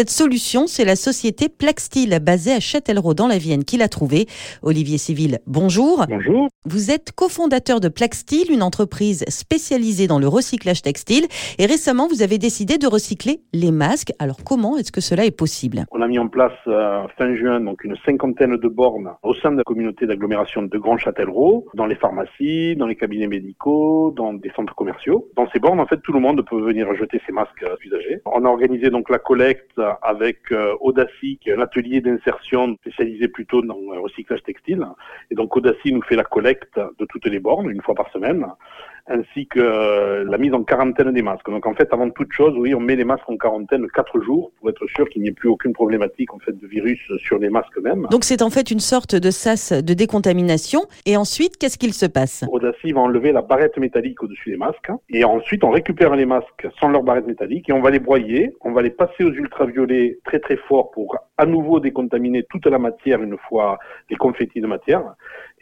Cette solution, c'est la société Plaxtil basée à Châtellerault dans la Vienne qui l'a trouvée. Olivier Civil, bonjour. Bonjour. Vous êtes cofondateur de Plaxtil, une entreprise spécialisée dans le recyclage textile. Et récemment, vous avez décidé de recycler les masques. Alors comment est-ce que cela est possible? On a mis en place euh, fin juin donc une cinquantaine de bornes au sein de la communauté d'agglomération de Grand Châtellerault, dans les pharmacies, dans les cabinets médicaux, dans des centres commerciaux. Dans ces bornes, en fait, tout le monde peut venir jeter ses masques euh, usagés. On a organisé donc la collecte avec euh, Audacy, qui est un atelier d'insertion spécialisé plutôt dans le recyclage textile. Et donc Audacy nous fait la collecte de toutes les bornes une fois par semaine ainsi que euh, la mise en quarantaine des masques. Donc en fait, avant toute chose, oui, on met les masques en quarantaine quatre jours pour être sûr qu'il n'y ait plus aucune problématique en fait de virus sur les masques même. Donc c'est en fait une sorte de sas de décontamination. Et ensuite, qu'est-ce qu'il se passe? Audacy va enlever la barrette métallique au-dessus des masques et ensuite on récupère les masques sans leur barrette métallique et on va les broyer, on va les passer aux ultraviolets très très forts pour à nouveau décontaminer toute la matière une fois les confettis de matière.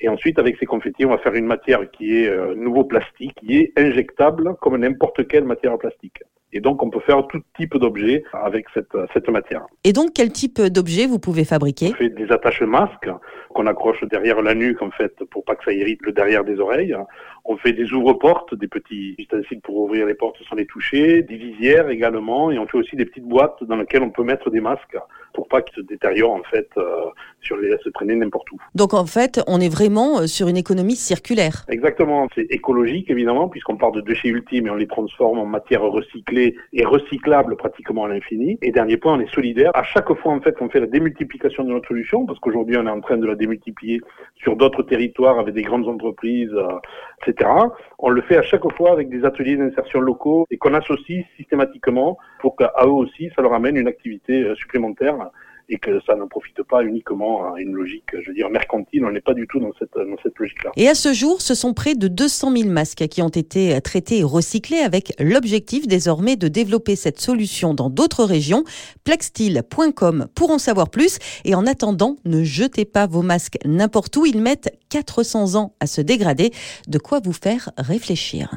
Et ensuite, avec ces confettis, on va faire une matière qui est euh, nouveau plastique, qui est injectable comme n'importe quelle matière plastique. Et donc, on peut faire tout type d'objet avec cette, cette matière. Et donc, quel type d'objet vous pouvez fabriquer? On fait des attaches masques qu'on accroche derrière la nuque, en fait, pour pas que ça irrite le derrière des oreilles. On fait des ouvre-portes, des petits ustensiles pour ouvrir les portes sans les toucher, des visières également, et on fait aussi des petites boîtes dans lesquelles on peut mettre des masques pour pas qu'ils se détériorent, en fait, euh, sur les se traîner n'importe où. Donc, en fait, on est vraiment euh, sur une économie circulaire. Exactement. C'est écologique, évidemment, puisqu'on part de déchets ultimes et on les transforme en matière recyclée et recyclable pratiquement à l'infini. Et dernier point, on est solidaire. À chaque fois, en fait, on fait la démultiplication de notre solution, parce qu'aujourd'hui, on est en train de la démultiplier sur d'autres territoires avec des grandes entreprises, euh, etc. On le fait à chaque fois avec des ateliers d'insertion locaux et qu'on associe systématiquement pour qu'à eux aussi, ça leur amène une activité supplémentaire et que ça ne profite pas uniquement à une logique, je veux dire, mercantile. On n'est pas du tout dans cette, dans cette logique-là. Et à ce jour, ce sont près de 200 000 masques qui ont été traités et recyclés avec l'objectif désormais de développer cette solution dans d'autres régions. Plextile.com pour en savoir plus. Et en attendant, ne jetez pas vos masques n'importe où. Ils mettent 400 ans à se dégrader. De quoi vous faire réfléchir.